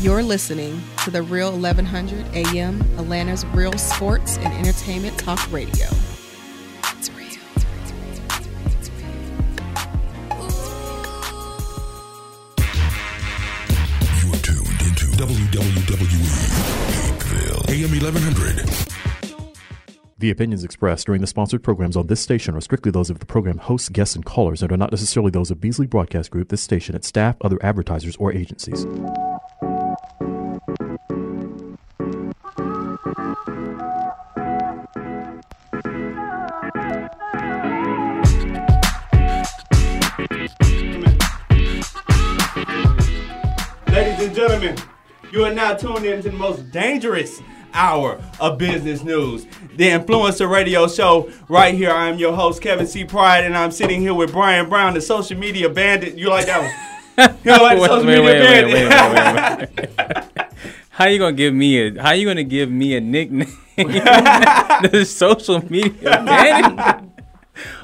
You're listening to the Real 1100 AM, Atlanta's real sports and entertainment talk radio. It's real. It's You are tuned into WWE Hapeville, AM 1100. The opinions expressed during the sponsored programs on this station are strictly those of the program hosts, guests, and callers and are not necessarily those of Beasley Broadcast Group, this station, its staff, other advertisers, or agencies. You are now tuned in to the most dangerous hour of business news, the Influencer Radio Show. Right here, I am your host, Kevin C. Pride, and I'm sitting here with Brian Brown, the social media bandit. You like that one? You like the social wait, media wait, wait, bandit? wait, wait, wait, wait. How you gonna give me a How you gonna give me a nickname? the social media bandit.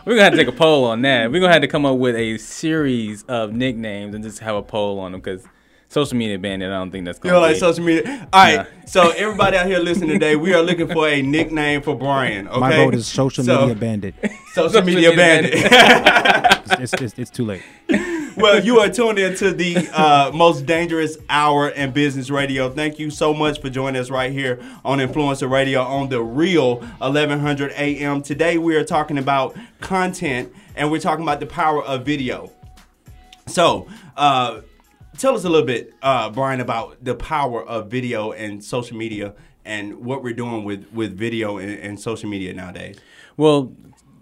We're gonna have to take a poll on that. We're gonna have to come up with a series of nicknames and just have a poll on them because social media bandit. I don't think that's You gonna don't like social media? All right. Nah. So everybody out here listening today, we are looking for a nickname for Brian. Okay. My vote is social So, media bandit. Social Social media media bandit. It's, it's, it's, it's too late. well, you are tuned into the uh, most dangerous hour in business radio. Thank you so much for joining us right here on Influencer Radio on the real 1100 AM. Today we are talking about content and we're talking about the power of video. So, uh, tell us a little bit, uh, Brian, about the power of video and social media and what we're doing with, with video and, and social media nowadays. Well,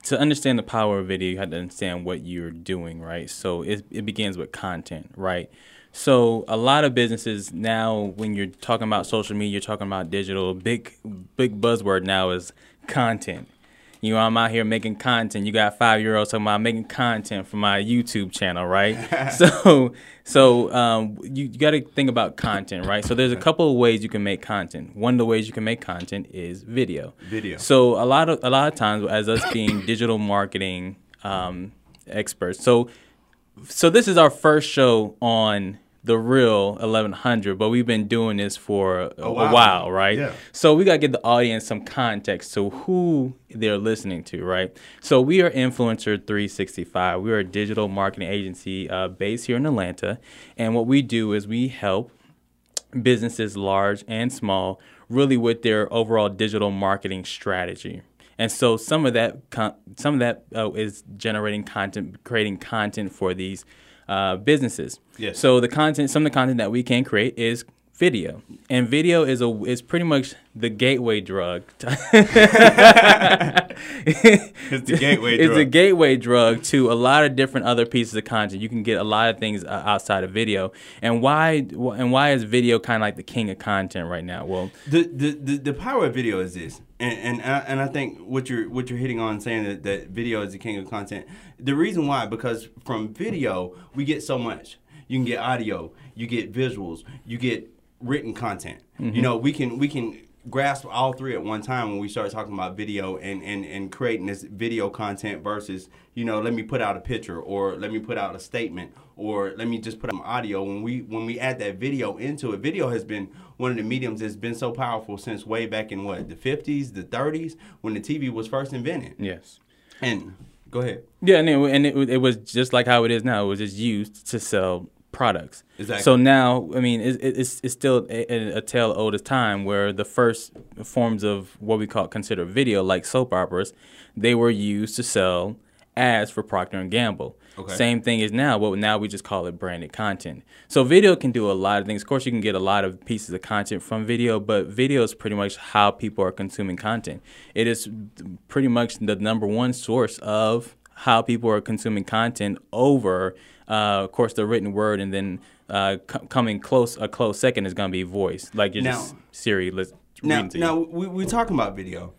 to understand the power of video, you have to understand what you're doing, right? So it, it begins with content, right? So a lot of businesses now, when you're talking about social media, you're talking about digital. Big big buzzword now is content. You know, I'm out here making content. You got five year olds talking about making content for my YouTube channel, right? so, so um, you, you got to think about content, right? So there's a couple of ways you can make content. One of the ways you can make content is video. Video. So a lot of a lot of times, as us being digital marketing um, experts, so so this is our first show on the real 1100 but we've been doing this for a, a while. while. right Yeah. so we got to give the audience some context to who they're listening to right so we are influencer 365 we are a digital marketing agency uh, based here in atlanta and what we do is we help businesses large and small really with their overall digital marketing strategy and so some of that con- some of that uh, is generating content creating content for these uh, businesses Yes. so the content some of the content that we can create is video and video is a is pretty much the gateway drug It's the gateway it's a gateway drug to a lot of different other pieces of content. You can get a lot of things uh, outside of video. And why and why is video kind of like the king of content right now? Well, the, the, the, the power of video is this, and and I, and I think what you're what you're hitting on saying that, that video is the king of content. The reason why because from video we get so much. You can get audio, you get visuals, you get written content. You mm-hmm. know we can we can grasp all three at one time when we start talking about video and, and, and creating this video content versus you know let me put out a picture or let me put out a statement or let me just put out some audio when we when we add that video into it video has been one of the mediums that's been so powerful since way back in what the 50s the 30s when the tv was first invented yes. and go ahead Yeah, and, it, and it, it was just like how it is now. It was just used to sell products. Exactly. So now, I mean, it, it- it's it's still a, a tale old as time, where the first forms of what we call consider video, like soap operas, they were used to sell ads for Procter and Gamble. Okay. Same thing is now, but now we just call it branded content. So video can do a lot of things. Of course, you can get a lot of pieces of content from video, but video is pretty much how people are consuming content. It is pretty much the number one source of how people are consuming content over, uh, of course, the written word, and then uh, c- coming close a close second is going to be voice, like you're Now- just Siri. Let's now reading to you. now we, we're talking about video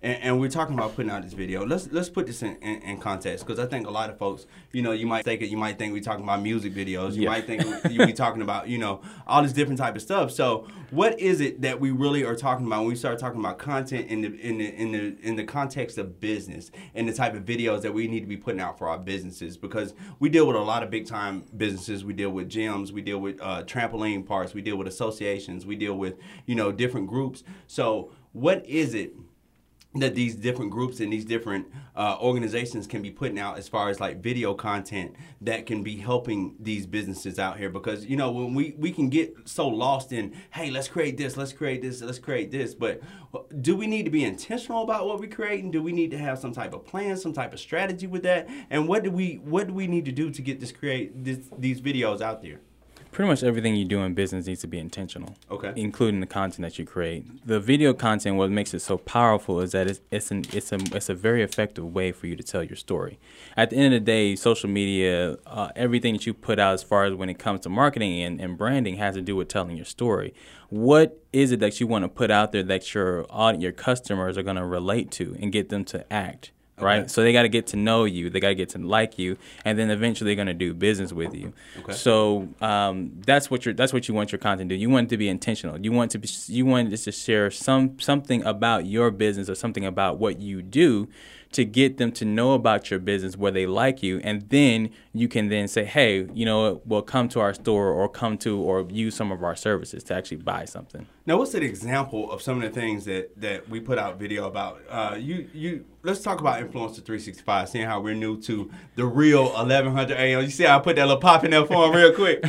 and, and we're talking about putting out this video. Let's let's put this in, in, in context because I think a lot of folks, you know, you might think it, you might think we're talking about music videos. You Yeah. might think you be talking about, you know, all this different type of stuff. So, what is it that we really are talking about when we start talking about content in the in the in the in the context of business and the type of videos that we need to be putting out for our businesses? Because we deal with a lot of big time businesses. We deal with gyms. We deal with uh, trampoline parks. We deal with associations. We deal with you know different groups. So, what is it? That these different groups and these different uh, organizations can be putting out as far as like video content that can be helping these businesses out here. Because you know when we we can get so lost in hey let's create this let's create this let's create this. But do we need to be intentional about what we create? And do we need to have some type of plan some type of strategy with that? And what do we what do we need to do to get this create this, these videos out there Pretty much everything you do in business needs to be intentional. Okay. Including the content that you create. The video content, what makes it so powerful is that it's it's an it's a it's a very effective way for you to tell your story. At the end of the day, social media, uh, everything that you put out as far as when it comes to marketing and, and branding has to do with telling your story. What is it that you want to put out there that your aud- your customers are going to relate to and get them to act? Right? Okay. So they got to get to know you, they got to get to like you, and then eventually they're going to do business with you. Okay. So um, that's what you that's what you want your content to do. You want it to be intentional. You want to be, you want it to share some something about your business or something about what you do to get them to know about your business where they like you and then you can then say hey you know what well come to our store or come to or use some of our services to actually buy something Now, what's an example of some of the things that, that we put out video about? Uh, you you let's talk about influencer 365, seeing how we're new to the real 1100 AM. You see how I put that little pop in there for him real quick.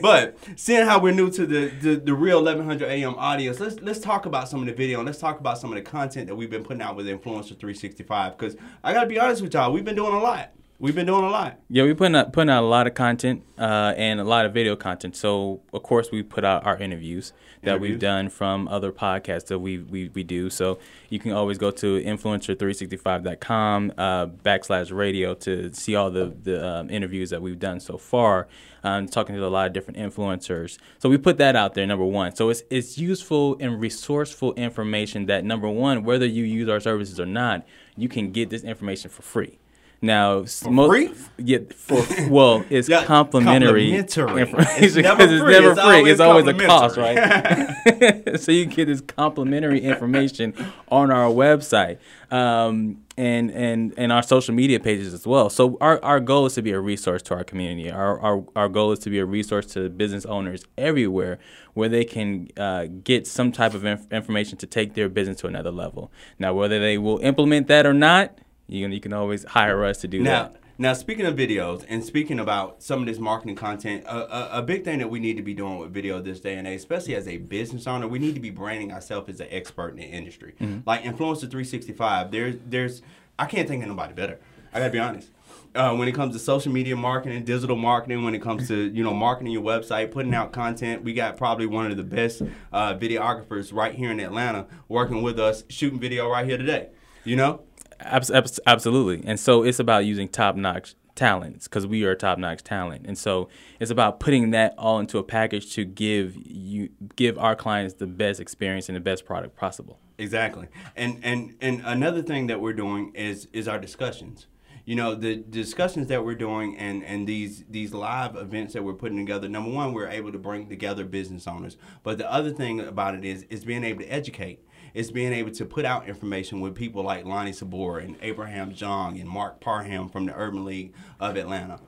but seeing how we're new to the, the, the real 1100 AM audience, let's let's talk about some of the video and let's talk about some of the content that we've been putting out with influencer 365. Because I gotta be honest with y'all, we've been doing a lot. We've been doing a lot. Yeah, we're putting out putting out a lot of content uh, and a lot of video content. So of course we put out our interviews that we've done from other podcasts that we we, we do. So you can always go to influencer365.com uh, backslash radio to see all the the um, interviews that we've done so far. Um, talking to a lot of different influencers. So we put that out there. Number one. So it's it's useful and resourceful information that number one, whether you use our services or not, you can get this information for free. Now, for free? Yeah, for well, it's Yeah, complimentary. complimentary. information It's never because it's never It's free. always It's always a cost, right? so you get this complimentary information on our website um, and and and our social media pages as well. So our, our goal is to be a resource to our community. Our, our our goal is to be a resource to business owners everywhere where they can uh, get some type of inf- information to take their business to another level. Now, whether they will implement that or not, you can you can always hire us to do Now, that. now speaking of videos and speaking about some of this marketing content, a, a, a big thing that we need to be doing with video this day and age, especially as a business owner, we need to be branding ourselves as an expert in the industry. Like Influencer 365, there's there's I can't think of nobody better. I gotta be honest. Uh, when it comes to social media marketing, digital marketing, when it comes to you know marketing your website, putting out content, we got probably one of the best uh, videographers right here in Atlanta working with us, shooting video right here today. You know, absolutely. And so it's about using top notch talents because we are top notch talent. And so it's about putting that all into a package to give you give our clients the best experience and the best product possible. Exactly. And and and another thing that we're doing is is our discussions. You know, the discussions that we're doing and and these these live events that we're putting together. Number one, we're able to bring together business owners. But the other thing about it is is being able to educate. It's being able to put out information with people like Lonnie Sabor and Abraham Jong and Mark Parham from the Urban League of Atlanta.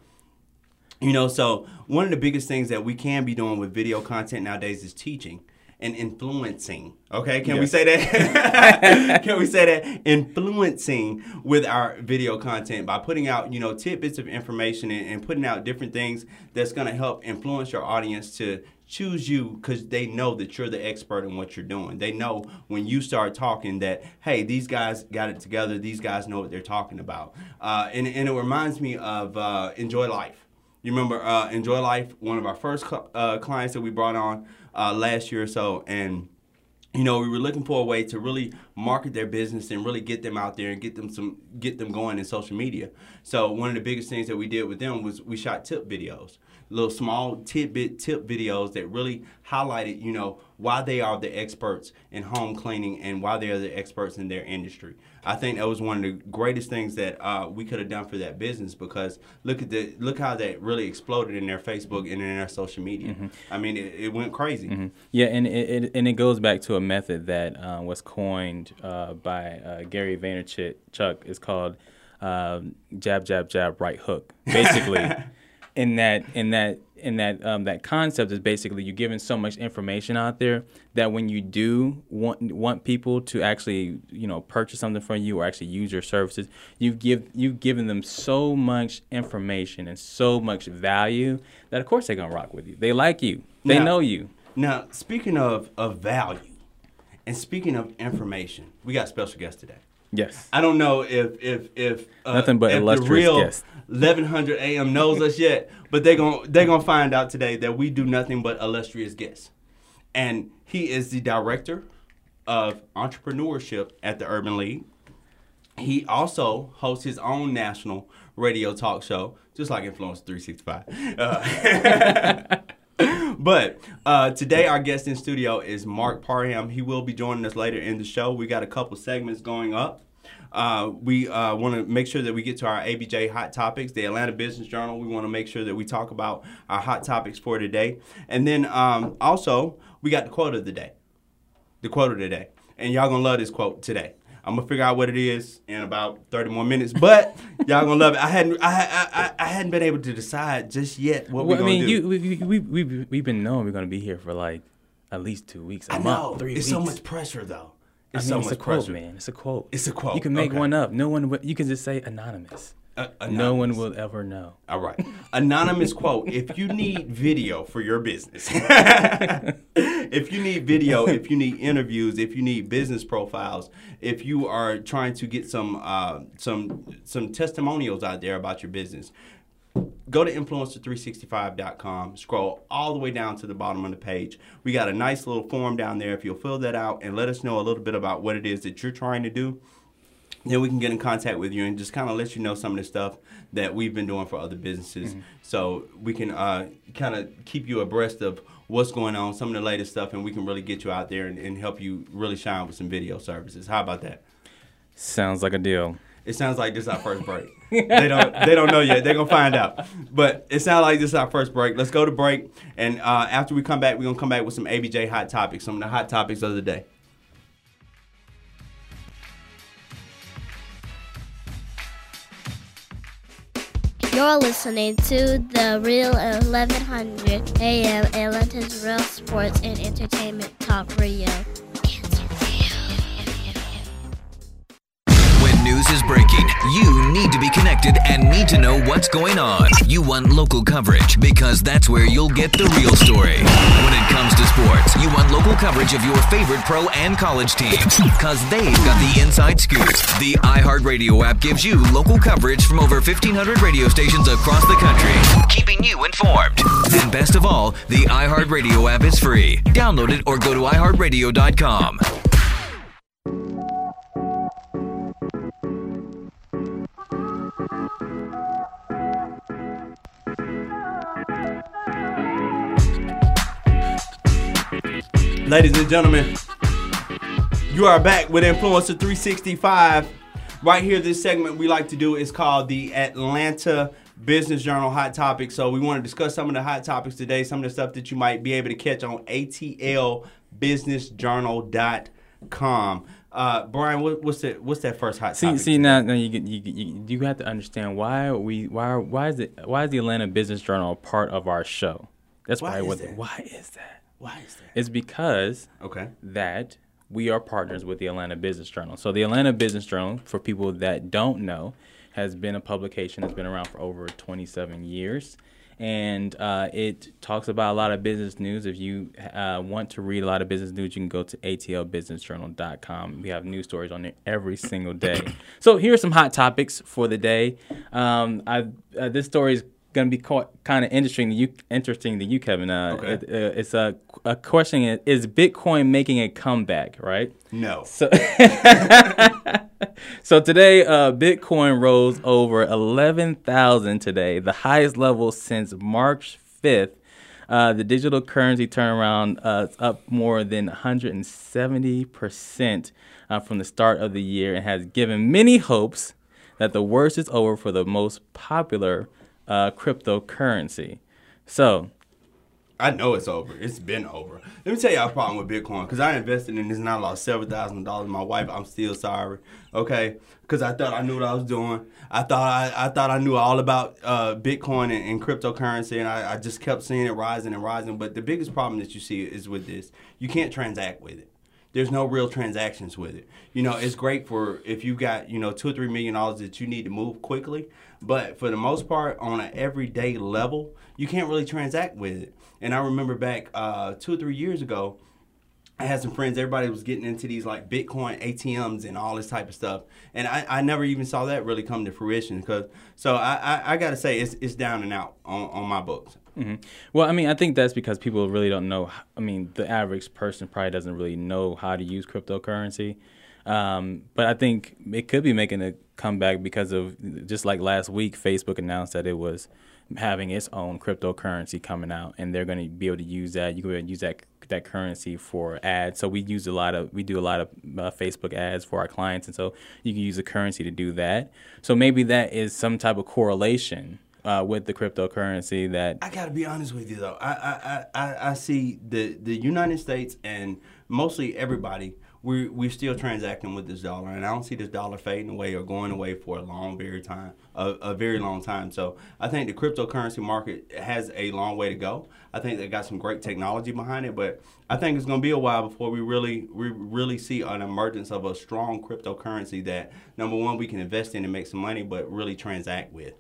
You know, so one of the biggest things that we can be doing with video content nowadays is teaching and influencing. Okay, can we say that? can we say that? Influencing with our video content by putting out, you know, tidbits of information and, and putting out different things that's going to help influence your audience to choose you because they know that you're the expert in what you're doing. They know when you start talking that, hey, these guys got it together. These guys know what they're talking about. Uh, and, and it reminds me of uh, Enjoy Life. You remember uh, Enjoy Life, one of our first cl- uh, clients that we brought on uh, last year or so, and you know we were looking for a way to really market their business and really get them out there and get them some get them going in social media. So one of the biggest things that we did with them was we shot tip videos. Little small tidbit tip videos that really highlighted, you know, why they are the experts in home cleaning and why they are the experts in their industry. I think that was one of the greatest things that uh, we could have done for that business because look at the look how that really exploded in their Facebook and in their social media. Mm-hmm. I mean, it, it went crazy. Yeah, and it, it and it goes back to a method that uh, was coined uh, by uh, Gary Vaynerchuk. Chuck It's called um, jab, jab, jab, right hook. Basically, in that in that in that um, that concept is basically you're giving so much information out there that when you do want want people to actually you know purchase something from you or actually use your services, you've give you've given them so much information and so much value that of course they're gonna rock with you. They like you. They Now- know you. Now, speaking of, of value and speaking of information, we got a special guest today. Yes. I don't know if if if uh, Nothing but if the real guest. 1100 AM knows us yet, but they gon' they're gonna find out today that we do nothing but illustrious guests, and he is the director of entrepreneurship at the Urban League. He also hosts his own national radio talk show, just like Influence 365. Uh, but uh, today, our guest in studio is Mark Parham. He will be joining us later in the show. We got a couple segments going up. Uh, we uh, want to make sure that we get to our ABJ hot topics, the Atlanta Business Journal. We want to make sure that we talk about our hot topics for today. And then um, also, we got the quote of the day. The quote of the day. And y'all going to love this quote today. I'm gonna figure out what it is in about 30 more minutes, but y'all gonna love it. I hadn't, I, I, I, I hadn't been able to decide just yet what Well, we're I gonna mean, do. you we, we, we, we, we've been knowing we're to be here for like at least two weeks, a I month, know. three it's weeks. so much pressure, though. I It's mean, so it's much a quote, pressure. man. It's a quote. It's a quote. You can make Okay. one up. No one. You can just say anonymous. Uh, No one will ever know. All right. Anonymous quote. If you need video for your business, if you need video, if you need interviews, if you need business profiles, if you are trying to get some uh, some some testimonials out there about your business, go to influencer365.com scroll all the way down to the bottom of the page we got a nice little form down there if you'll fill that out and let us know a little bit about what it is that you're trying to do then we can get in contact with you and just kind of let you know some of the stuff that we've been doing for other businesses so we can uh, kind of keep you abreast of what's going on some of the latest stuff and we can really get you out there and, and help you really shine with some video services how about that Sounds like a deal. it sounds like this is our first break. they don't they don't know yet. They're gonna find out. But it sounds like this is our first break. Let's go to break, and uh, after we come back, we're gonna come back with some ABJ hot topics, some of the hot topics of the day. You're listening to the Real 1100 AM Atlanta's Real Sports and Entertainment Talk Radio. News is breaking, you need to be connected and need to know what's going on. You want local coverage because that's where you'll get the real story. When it comes to sports, you want local coverage of your favorite pro and college teams because they've got the inside scoop. The iHeartRadio app gives you local coverage from over 1,500 radio stations across the country, keeping you informed. And best of all, the iHeartRadio app is free. Download it or go to iHeartRadio.com. Ladies and gentlemen, you are back with Influencer 365. Right here, this segment we like to do is called the Atlanta Business Journal Hot Topics. So we want to discuss some of the hot topics today, some of the stuff that you might be able to catch on atlbusinessjournal.com. Uh, Brian, what, what's that? What's that first hot See, topic? see now, now you, you, you you have to understand why we why are- why is it why is the Atlanta Business Journal a part of our show? That's Why why. is what, why is that? Why is that? It's because Okay. that we are partners with the Atlanta Business Journal. So the Atlanta Business Journal, for people that don't know, has been a publication that's been around for over 27 years. And uh, it talks about a lot of business news. If you uh, want to read a lot of business news, you can go to atlbusinessjournal.com. We have news stories on there every single day. so here are some hot topics for the day. Um, I, uh, this story is going to be kind of interesting to you. Interesting to you, Kevin. Uh, Okay. it- uh, it's a, a question: Is Bitcoin making a comeback? Right. No. So, so today, uh, Bitcoin rose over eleven thousand today, the highest level since March 5th. Uh, the digital currency turnaround uh, is up more than 170% uh, from the start of the year and has given many hopes that the worst is over for the most popular uh, cryptocurrency. So, I know it's over. It's been over. Let me tell you our problem with Bitcoin. Because I invested in this and I lost several thousand dollars. My wife, I'm still sorry. Okay, because I thought I knew what I was doing. I thought I, I thought I knew all about uh, Bitcoin and, and cryptocurrency, and I, I just kept seeing it rising and rising. But the biggest problem that you see is with this: you can't transact with it. There's no real transactions with it. You know, it's great for if you got you know two or three million dollars that you need to move quickly. But for the most part, on an everyday level, you can't really transact with it. And I remember back uh, two or three years ago, I had some friends. Everybody was getting into these like Bitcoin ATMs and all this type of stuff, and I, I never even saw that really come to fruition. Because so I, I, I got to say it's it's down and out on, on my books. hmm Well, I mean, I think that's because people really don't know. I mean, the average person probably doesn't really know how to use cryptocurrency. Um, but I think it could be making a comeback because of just like last week, Facebook announced that it was having its own cryptocurrency coming out, and they're going to be able to use that. You can use that that currency for ads. So we use a lot of we do a lot of uh, Facebook ads for our clients, and so you can use the currency to do that. So maybe that is some type of correlation uh, with the cryptocurrency that I gotta be honest with you though. I, I, I- I see the the United States and mostly everybody. We we're still transacting with this dollar, and I don't see this dollar fading away or going away for a long, very time, a, a very long time. So I think the cryptocurrency market has a long way to go. I think they got some great technology behind it, but I think it's gonna be a while before we really we really see an emergence of a strong cryptocurrency that number one we can invest in and make some money, but really transact with.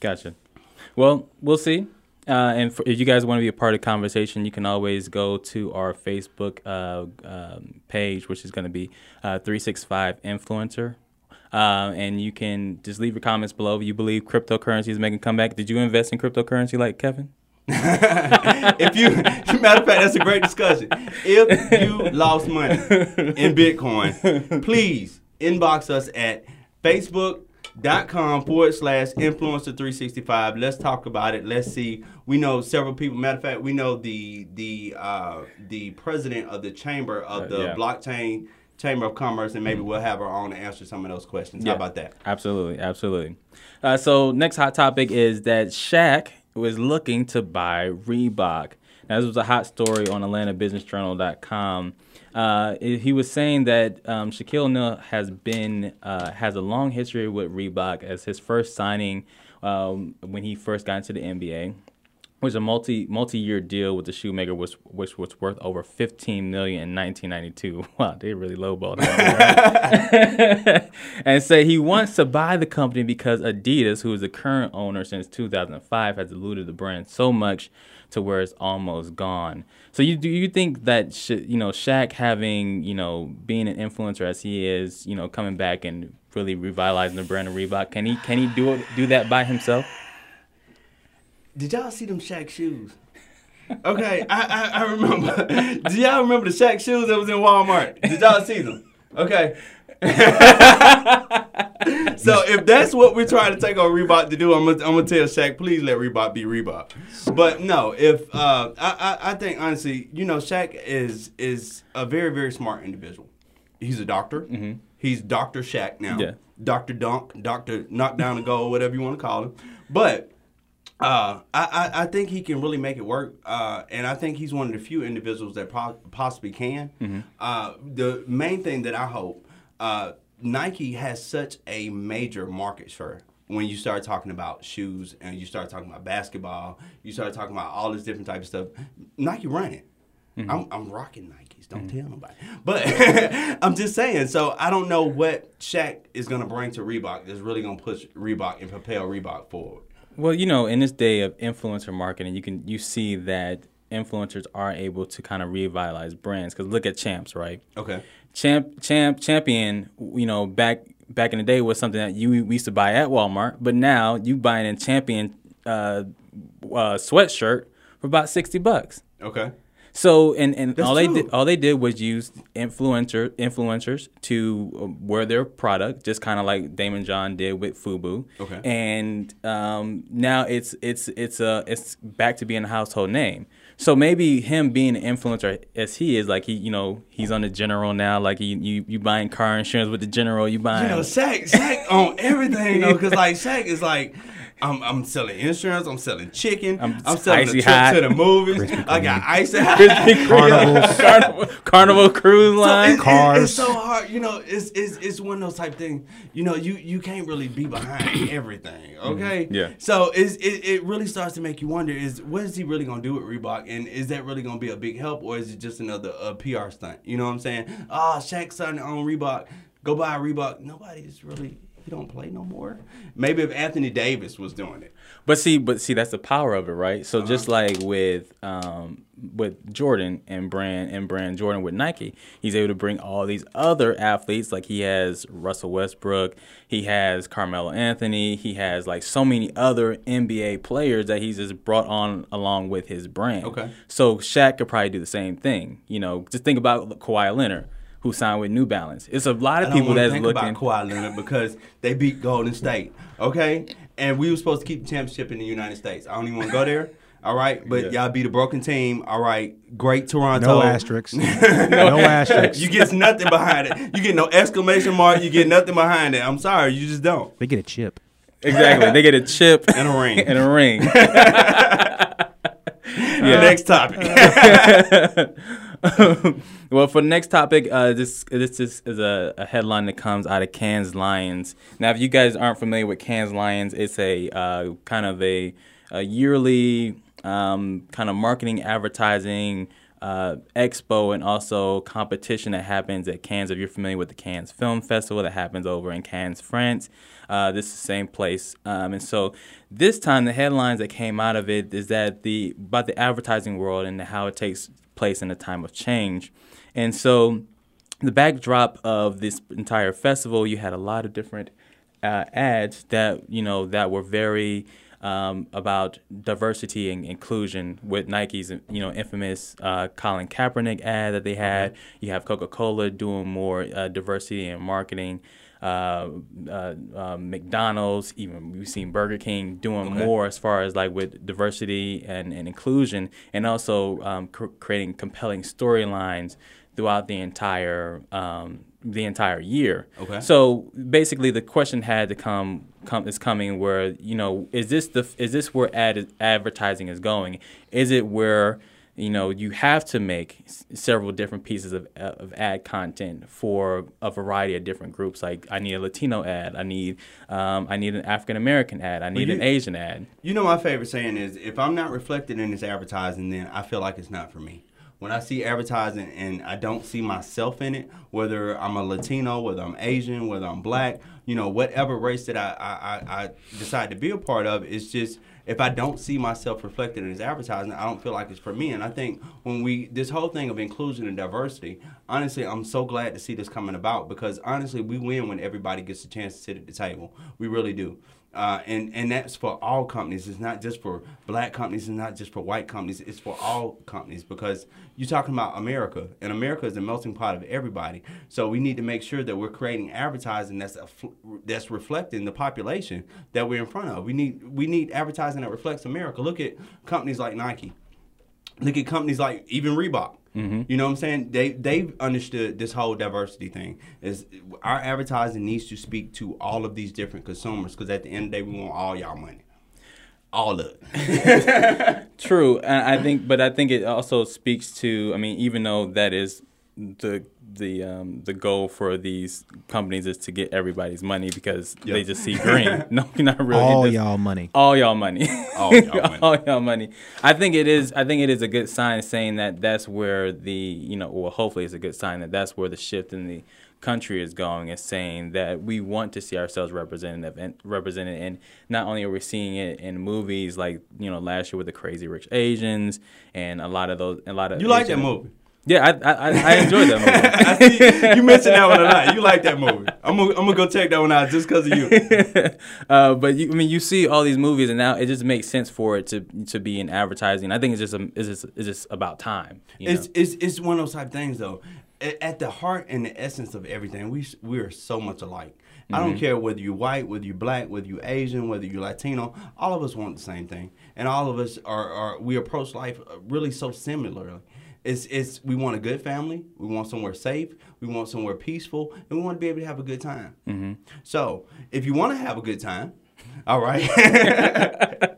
Gotcha. Well, we'll see. Uh, and for, if you guys want to be a part of the conversation, you can always go to our Facebook uh, um, page, which is going to be uh, 365 Influencer. Uh, and you can just leave your comments below. You believe cryptocurrency is making a comeback? Did you invest in cryptocurrency like Kevin? if you, matter of fact, that's a great discussion. If you lost money in Bitcoin, please inbox us at facebook.com forward slash influencer365. Let's talk about it. Let's see. We know several people. Matter of fact, we know the the uh, the president of the chamber of Uh, the yeah. blockchain chamber of commerce, and maybe we'll have her on to answer some of those questions. How about that? Absolutely, absolutely. Uh, so next hot topic is that Shaq was looking to buy Reebok. Now, this was a hot story on AtlantaBusinessJournal.com. Uh, he was saying that um, Shaquille O'Neal has been uh, has a long history with Reebok as his first signing um, when he first got into the NBA was a multi multi year deal with the shoemaker, which which was worth over fifteen million in nineteen ninety two. Wow, they really lowballed right? and say he wants to buy the company because Adidas, who is the current owner since two thousand five, has diluted the brand so much to where it's almost gone. So you do you think that sh- you know Shaq having you know being an influencer as he is, you know coming back and really revitalizing the brand of Reebok, can he can he do it, do that by himself? Did y'all see them Shaq shoes? Okay, I, I, I remember. Do y'all remember the Shaq shoes that was in Walmart? Did y'all see them? Okay. so if that's what we're trying to take on Reebok to do, I'm gonna, I'm gonna tell Shaq, please let Reebok be Reebok. But no, if uh, I, I I think honestly, you know, Shaq is is a very very smart individual. He's a doctor. He's Doctor Shaq now. Yeah. Doctor Dunk, Doctor Knock Down the Goal, whatever you want to call him. But uh, I, I, I think he can really make it work, uh, and I think he's one of the few individuals that po- possibly can. Uh, the main thing that I hope, uh, Nike has such a major market share when you start talking about shoes and you start talking about basketball, you start talking about all this different type of stuff. Nike running. I'm, I'm rocking Nikes. Don't tell nobody. But I'm just saying. So I don't know what Shaq is going to bring to Reebok that's really going to push Reebok and propel Reebok forward. Well, you know, in this day of influencer marketing, you can you see that influencers are able to kind of revitalize brands. Because look at Champs, right? Okay. Champ, champ, champion. You know, back back in the day was something that you we used to buy at Walmart, but now you buying a champion uh, uh, sweatshirt for about sixty bucks. Okay. So and and That's all they did all they did was use influencer influencers to uh, wear their product, just kind of like Daymond John did with Fubu. Okay. And um, now it's it's it's a it's back to being a household name. So maybe him being an influencer as he is, like he you know he's on the general now, like he, you you buying car insurance with the general, you buying. You know, Shaq, Shaq on everything though, because like Shaq is like, I'm, I'm selling insurance, I'm selling chicken, I'm, I'm selling Icy the trip Hot. to the movies. I got icy hot. Carnivals. Carnival, Carnival Cruise Line. it- it- Cars. it's so hard, you know. It's, it's it's one of those type things. You know, you you can't really be behind everything. Okay. Yeah. So it's, it it really starts to make you wonder: is what is he really gonna do with Reebok, and is that really gonna be a big help, or is it just another uh, PR stunt? You know what I'm saying? Oh, Shaq son on Reebok, go buy a Reebok. Nobody's really. He don't play no more. Maybe if Anthony Davis was doing it. But see, but see, that's the power of it, right? So Uh-huh. just like with um, with Jordan and brand and brand Jordan with Nike, he's able to bring all these other athletes. Like he has Russell Westbrook, he has Carmelo Anthony, he has like so many other NBA players that he's just brought on along with his brand. Okay. So Shaq could probably do the same thing. You know, just think about Kawhi Leonard. Who signed with New Balance? It's a lot of I don't people that's think looking. about Kawhi Leonard because they beat Golden State. Okay, and we were supposed to keep the championship in the United States. I don't even want to go there. All right, but y'all beat a broken team. All right, great Toronto. No asterisks. no asterisks. you get nothing behind it. You get no exclamation mark. You get nothing behind it. I'm sorry, you just don't. They get a chip. Exactly. They get a chip And a ring. and a ring. The next topic. well, for the next topic, uh, this this is, a, a headline that comes out of Cannes Lions. Now, if you guys aren't familiar with Cannes Lions, it's a uh, kind of a, a yearly um, kind of marketing, advertising uh, expo, and also competition that happens at Cannes. If you're familiar with the Cannes Film Festival, that happens over in Cannes, France. Uh, this is the same place, um, and so this time the headlines that came out of it is that the about the advertising world and how it takes place in a time of change. And so, the backdrop of this entire festival, you had a lot of different uh, ads that you know that were very um, about diversity and inclusion. With Nike's, you know, infamous uh, Colin Kaepernick ad that they had. You have Coca Cola doing more uh, diversity in marketing. Uh, uh, uh, McDonald's, even we've seen Burger King doing more as far as like with diversity and, and inclusion, and also um, cr- creating compelling storylines throughout the entire um, the entire year. Okay. So basically, the question had to come come is coming where you know is this the is this where ad, advertising is going? Is it where you know you have to make s- several different pieces of of ad content for a variety of different groups? Like I need a Latino ad, I need um, I need an African American ad, I need you- an Asian ad. You know, my favorite saying is if I'm not reflected in this advertising, then I feel like it's not for me. When I see advertising and I don't see myself in it, whether I'm a Latino, whether I'm Asian, whether I'm black, you know, whatever race that I, I, I, I decide to be a part of, it's just if I don't see myself reflected in this advertising, I don't feel like it's for me. And I think when we this whole thing of inclusion and diversity, honestly, I'm so glad to see this coming about because honestly, we win when everybody gets a chance to sit at the table. We really do. Uh, and and that's for all companies. It's not just for black companies. It's not just for white companies. It's for all companies because you're talking about America, and America is the melting pot of everybody. So we need to make sure that we're creating advertising that's that's reflecting the population that we're in front of. We need we need advertising that reflects America. Look at companies like Nike. Look at companies like even Reebok. Mm-hmm. You know what I'm saying? They they've understood this whole diversity thing. Is our advertising needs to speak to all of these different consumers because at the end of the day, we want all y'all money, all of it. True, and I think, but I think it also speaks to. I mean, even though that is the the um, the goal for these companies is to get everybody's money because they just see green. no, not really. All Just- y'all money. all y'all money. All y'all money. all y'all money. I think it is. I think it is a good sign saying that that's where the you know, well, hopefully it's a good sign that that's where the shift in the country is going. Is saying that we want to see ourselves representative and represented, and not only are we seeing it in movies like you know last year with the Crazy Rich Asians and a lot of those, a lot of You like that movie? Yeah, I I, I enjoyed that movie. I see you mentioned that one a lot. You like that movie. I'm gonna, I'm gonna go check that one out just because of you. uh, but you, I mean, you see all these movies, and now it just makes sense for it to to be in advertising. I think it's just a, it's just, it's just about time. You It's, know? it's it's one of those type things though. At the heart and the essence of everything, we we are so much alike. I Mm-hmm. don't care whether you're white, whether you're black, whether you're Asian, whether you're Latino. All of us want the same thing, and all of us are, are we approach life uh, really so similarly. It's it's we want a good family, we want somewhere safe, we want somewhere peaceful, and we want to be able to have a good time. Mm-hmm. So if you want to have a good time, all right.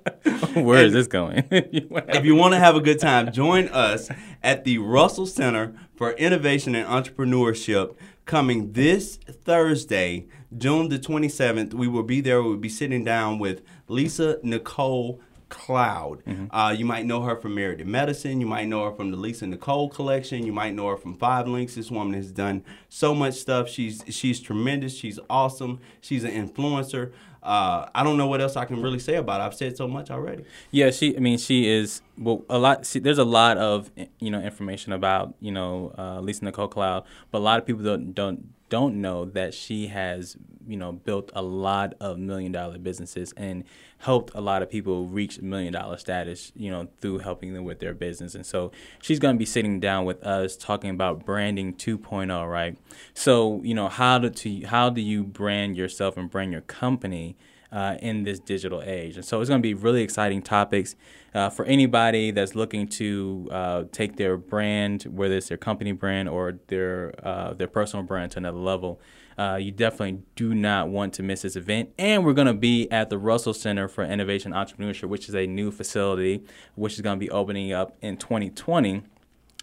Where is this going? if you want to have a good time, join us at the Russell Center for Innovation and Entrepreneurship coming this Thursday, June the 27th. We will be there. We'll be sitting down with Lisa Nicole Cloud. Uh, you might know her from Married to Medicine. You might know her from the Lisa Nicole collection. You might know her from Five Links. This woman has done so much stuff. She's she's tremendous. She's awesome. She's an influencer. Uh, I don't know what else I can really say about it. I've said so much already. Yeah, she. I mean, she is. Well, a lot. See, there's a lot of you know information about you know uh, Lisa Nicole Cloud, but a lot of people don't don't don't know that she has you know built a lot of million dollar businesses and helped a lot of people reach million dollar status. You know through helping them with their business, and so she's going to be sitting down with us talking about branding 2.0. Right. So you know how to, to how do you brand yourself and brand your company uh, in this digital age. And so it's going to be really exciting topics uh, for anybody that's looking to uh, take their brand, whether it's their company brand or their uh, their personal brand, to another level. Uh, you definitely do not want to miss this event. And we're going to be at the Russell Center for Innovation Entrepreneurship, which is a new facility, which is going to be opening up in 2020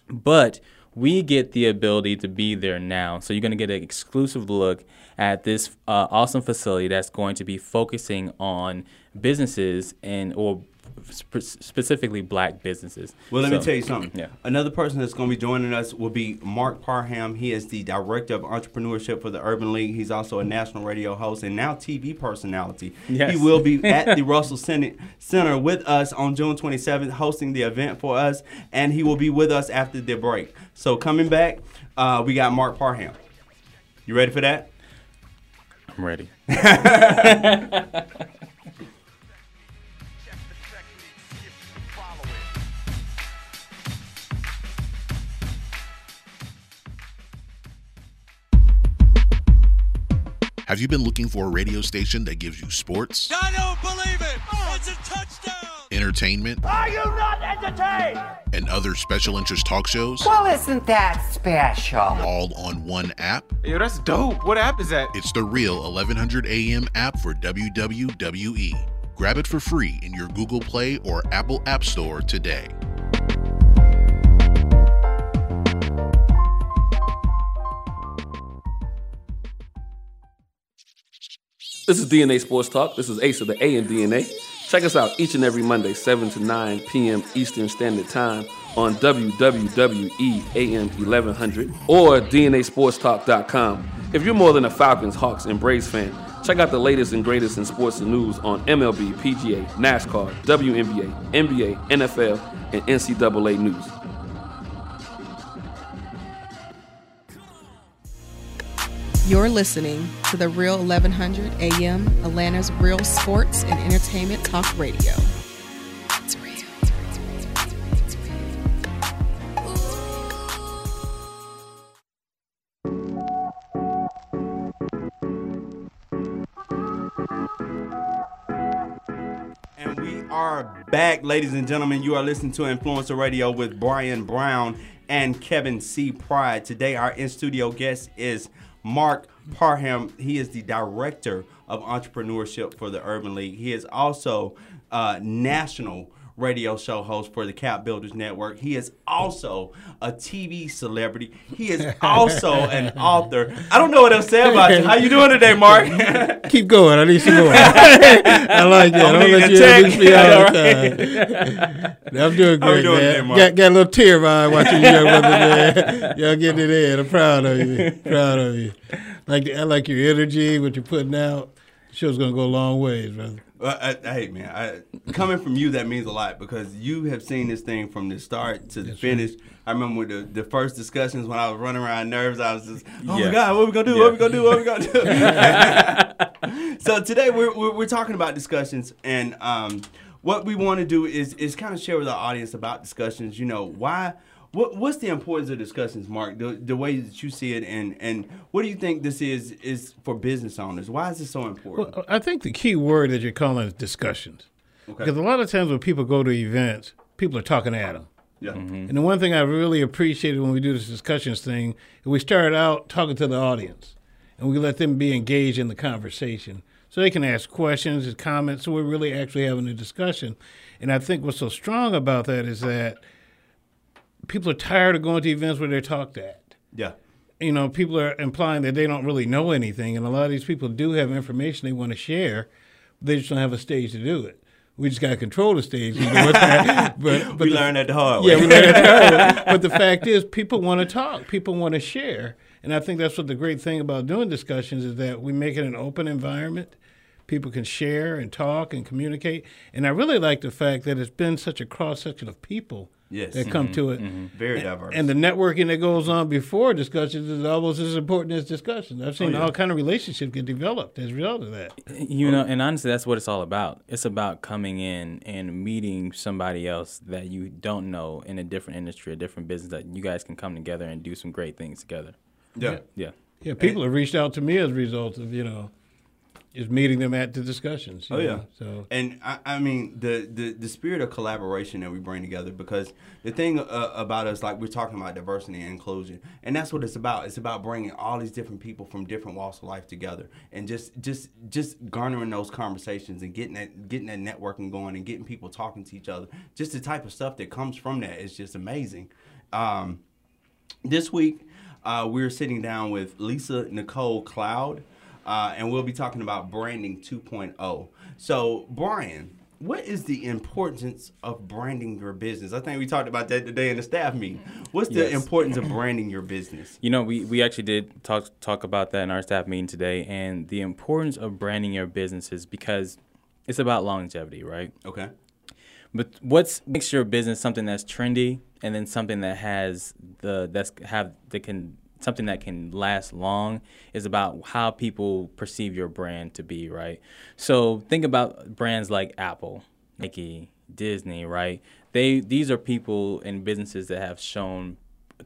but we get the ability to be there now. So you're going to get an exclusive look at this uh, awesome facility that's going to be focusing on businesses and or sp- specifically black businesses. Well, let me tell you something. Yeah. Another person that's going to be joining us will be Mark Parham. He is the director of entrepreneurship for the Urban League. He's also a national radio host and now TV personality. Yes. He will be at the Russell Senate Center with us on June 27th, hosting the event for us, and he will be with us after the break. So coming back, uh, we got Mark Parham. You ready for that? I'm ready. Have you been looking for a radio station that gives you sports, I don't believe it! It's a touchdown! entertainment, Are you not entertained? and other special interest talk shows Well, isn't that special? all on one app? Yo, that's dope. What app is that? It's the real 1100 AM app for WWE. Grab it for free in your Google Play or Apple App Store today. This is DNA Sports Talk. This is Ace of the A and DNA. Check us out each and every Monday, 7 to 9 p.m. Eastern Standard Time on WWWE AM 1100 or DNASportsTalk.com. If you're more than a Falcons, Hawks, and Braves fan, check out the latest and greatest in sports and news on MLB, PGA, NASCAR, WNBA, NBA, NFL, and NCAA news. You're listening to the Real 1100 AM, Atlanta's real sports and entertainment talk radio. And we are back, ladies and gentlemen. You are listening to Influencer Radio with Brian Brown and Kevin C. Pride. Today, our in studio guest is Mark Parham. He is the director of entrepreneurship for the Urban League. He is also uh, national radio show host for the Cap Builders Network. He is also a TV celebrity. He is also an author. I don't know what else to say about you. How you doing today, Mark? Keep going. I need some more. I like that. I'm I'll let you introduce me all the time. I'm doing great, doing man. today, Mark? got, got a little tear eye watching you young brothers, man. Y'all getting it in. I'm proud of you. Proud of you. Like I like your energy, what you're putting out. Show's gonna go a long ways, brother. Well, I, hey man, I, coming from you that means a lot because you have seen this thing from the start to the finish. I remember with the, the first discussions when I was running around nerves, I was just, oh Yeah. my god, what we gonna do? Yeah. What we gonna do? What we gonna do? so today we're, we're we're talking about discussions and um, what we want to do is is kind of share with our audience about discussions. You know why. What, what's the importance of discussions, Mark? The, the way that you see it, and, and what do you think this is is for business owners? Why is this so important? Well, I think the key word that you're calling is discussions. Okay. Because a lot of times when people go to events, people are talking at them. Yeah. Mm-hmm. And the one thing I really appreciated when we do this discussions thing, we start out talking to the audience, and we let them be engaged in the conversation, so they can ask questions and comments. So we're really actually having a discussion. And I think what's so strong about that is that people are tired of going to events where they're talked at Yeah. you know, people are implying that they don't really know anything, and a lot of these people do have information they want to share, but they just don't have a stage to do it. We just got to control the stage. You know, but, but We the- learned that the hard way. Yeah, we learned that the hard way. But the fact is, people want to talk. People want to share, and I think that's what the great thing about doing discussions is that we make it an open environment. People can share and talk and communicate, and I really like the fact that it's been such a cross section of people Yes. that come Mhm, to it. mhm. Very diverse. And the networking that goes on before discussions is almost as important as discussions. I've seen Oh, yeah. all kind of relationships get developed as a result of that. You know, and honestly, that's what it's all about. It's about coming in and meeting somebody else that you don't know in a different industry, a different business that you guys can come together and do some great things together. Yeah. Yeah. Yeah, people have reached out to me as a result of you know, just meeting them at the discussions. Oh yeah. know, So and I, I mean the, the the spirit of collaboration that we bring together because the thing uh, about us like we're talking about diversity and inclusion and that's what it's about. It's about bringing all these different people from different walks of life together and just just just garnering those conversations and getting that getting that networking going and getting people talking to each other. Just the type of stuff that comes from that is just amazing. Um, this week, uh, we're sitting down with Lisa Nicole Cloud, uh, and we'll be talking about branding 2.0. So, Brian, what is the importance of branding your business? I think we talked about that today in the staff meeting. What's the Yes. importance of branding your business? You know, we, we actually did talk talk about that in our staff meeting today, and the importance of branding your businesses because it's about longevity, right? Okay. But what's makes your business something that's trendy, and then something that has the that's have that can something that can last long is about how people perceive your brand to be, right? So think about brands like Apple, Nike, Disney, right? They these are people and businesses that have shown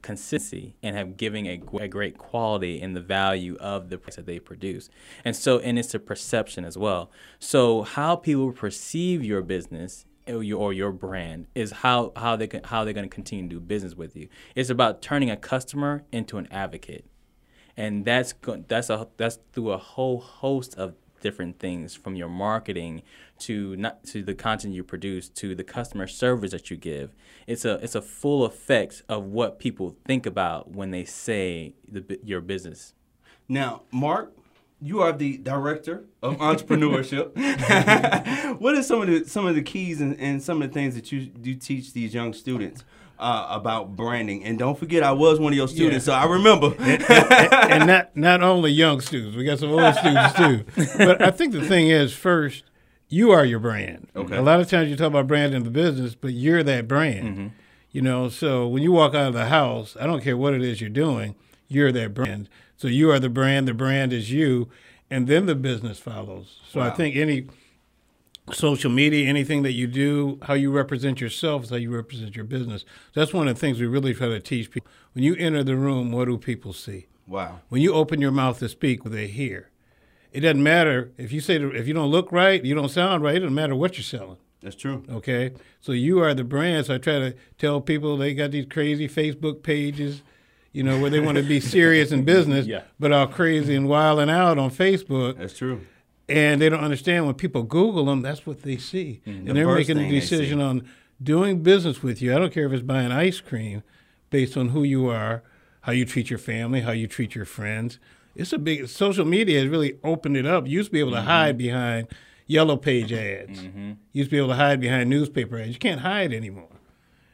consistency and have given a, a great quality in the value of the products that they produce. And so, and it's a perception as well. So, how people perceive your business or your, or your brand is how, how they can, how they're going to continue to do business with you. It's about turning a customer into an advocate, and that's that's a that's through a whole host of different things from your marketing to not to the content you produce to the customer service that you give. It's a it's a full effect of what people think about when they say the, your business. Now, Mark, you are the director of entrepreneurship. what are some of the some of the keys and, and some of the things that you you teach these young students uh, about branding? And don't forget, I was one of your students, so I remember. and, and- and not not only young students, we got some old students too. But I think the thing is, first, you are your brand. Okay. A lot of times you talk about brand in the business, but you're that brand. You know, so when you walk out of the house, I don't care what it is you're doing, you're that brand. So you are the brand, the brand is you, and then the business follows. So I think any social media, anything that you do, how you represent yourself is how you represent your business. That's one of the things we really try to teach people. When you enter the room, what do people see? Wow. When you open your mouth to speak, what they hear. It doesn't matter if you say if you don't look right, you don't sound right. It doesn't matter what you're selling. That's true. Okay, so you are the brand. So I try to tell people they got these crazy Facebook pages, you know, where they want to be serious in business, Yeah. but all crazy and wilding out on Facebook. That's true. And they don't understand when people Google them, that's what they see, The and they're making a decision on doing business with you. I don't care if it's buying ice cream, based on who you are, how you treat your family, how you treat your friends. It's a big social media has really opened it up. You used to be able to Mm-hmm. hide behind yellow page ads. You used to be able to hide behind newspaper ads. You can't hide anymore.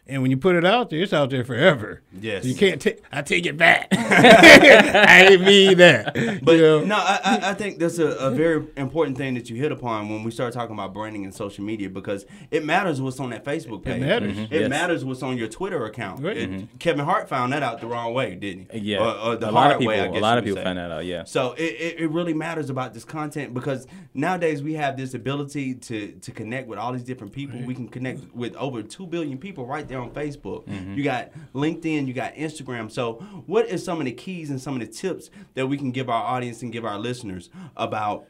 And when you put it out there, it's out there forever. Yes. So you can't take. I take it back. I didn't mean that. But you know? no, I, I, think that's a, a very important thing that you hit upon when we start talking about branding and social media because it matters what's on that Facebook page. It matters. It Yes. matters what's on your Twitter account. Right. It- mm-hmm. Kevin Hart found that out the wrong way, didn't he? Yeah, Or, or the a hard lot of people. way. I a guess lot of people say. find that out. Yeah. So it, it, it really matters about this content because nowadays we have this ability to to connect with all these different people. We can connect with over two billion people right there on Facebook. Mm-hmm. You got LinkedIn, you got Instagram. So what is some of the keys and some of the tips that we can give our audience and give our listeners about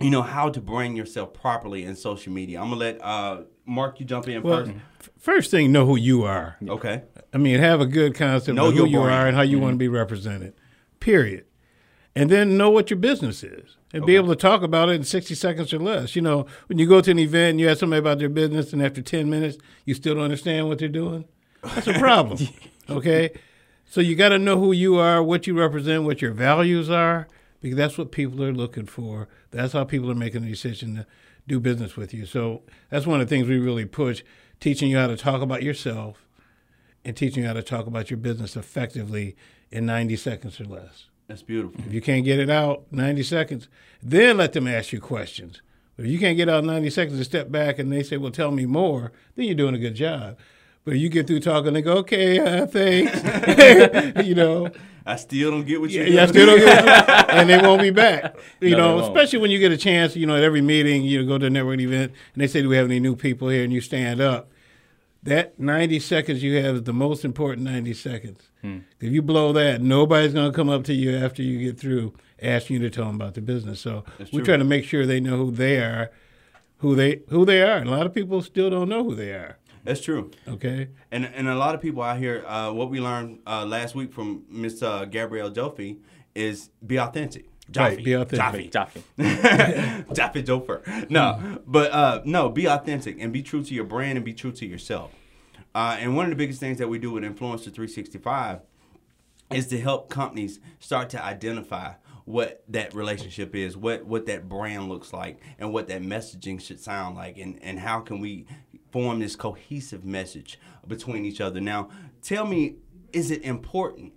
you know how to brand yourself properly in social media? I'm gonna let uh, Mark you jump in Well, first. f- first thing, know who you are. Okay. I mean, have a good concept Know of who you brand. are and how you want to be represented. Period. And then know what your business is and be able to talk about it in 60 seconds or less. You know, when you go to an event and you ask somebody about their business and after 10 minutes you still don't understand what they're doing, that's a problem. okay? So you got to know who you are, what you represent, what your values are, because that's what people are looking for. That's how people are making the decision to do business with you. So that's one of the things we really push, teaching you how to talk about yourself and teaching you how to talk about your business effectively in 90 seconds or less. That's beautiful. If you can't get it out 90 seconds, then let them ask you questions. But if you can't get out 90 seconds to step back and they say, well, tell me more, then you're doing a good job. But you get through talking, they go, okay, uh, thanks. you know, I still don't get what you. yeah, I still don't get it. and they won't be back. You No, know, especially when you get a chance, you know, at every meeting, you go to a networking event and they say, Do we have any new people here? And you stand up. That 90 seconds you have is the most important 90 seconds. Hmm. If you blow that, nobody's going to come up to you after you get through asking you to tell them about the business. So we're trying to make sure they know who they are, who they who they are. And a lot of people still don't know who they are. That's true. Okay. And and a lot of people out here, uh, what we learned uh, last week from Miss uh, Gabrielle Joffe is be authentic. Right, Joffe. be authentic. Joffe. Jaffe. Jaffe Jofer. No, but uh, no, be authentic and be true to your brand and be true to yourself. Uh, and one of the biggest things that we do with Influencer 365 is to help companies start to identify what that relationship is, what what that brand looks like, and what that messaging should sound like, and and how can we form this cohesive message between each other. Now, tell me, is it important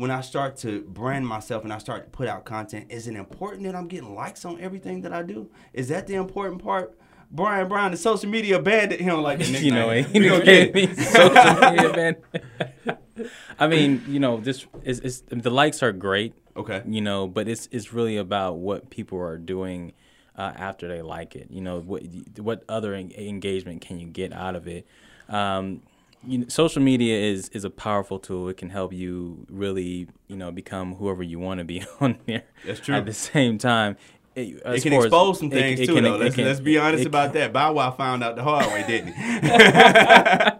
when I start to brand myself and I start to put out content? Is it important that I'm getting likes on everything that I do? Is that the important part? Brian Brown, the social media bandit, he don't like the nickname. you know, We he gonna get social media man. I mean, you know, this is, is the likes are great. Okay. You know, but it's it's really about what people are doing uh, after they like it. You know, what what other en- engagement can you get out of it? Um, you know, social media is is a powerful tool. It can help you really, you know, become whoever you want to be on there. That's true. At the same time, it, It can expose some things it too, can- though. it Let's, can- let's be honest it about that. Bow Wow found out the hard way, didn't he?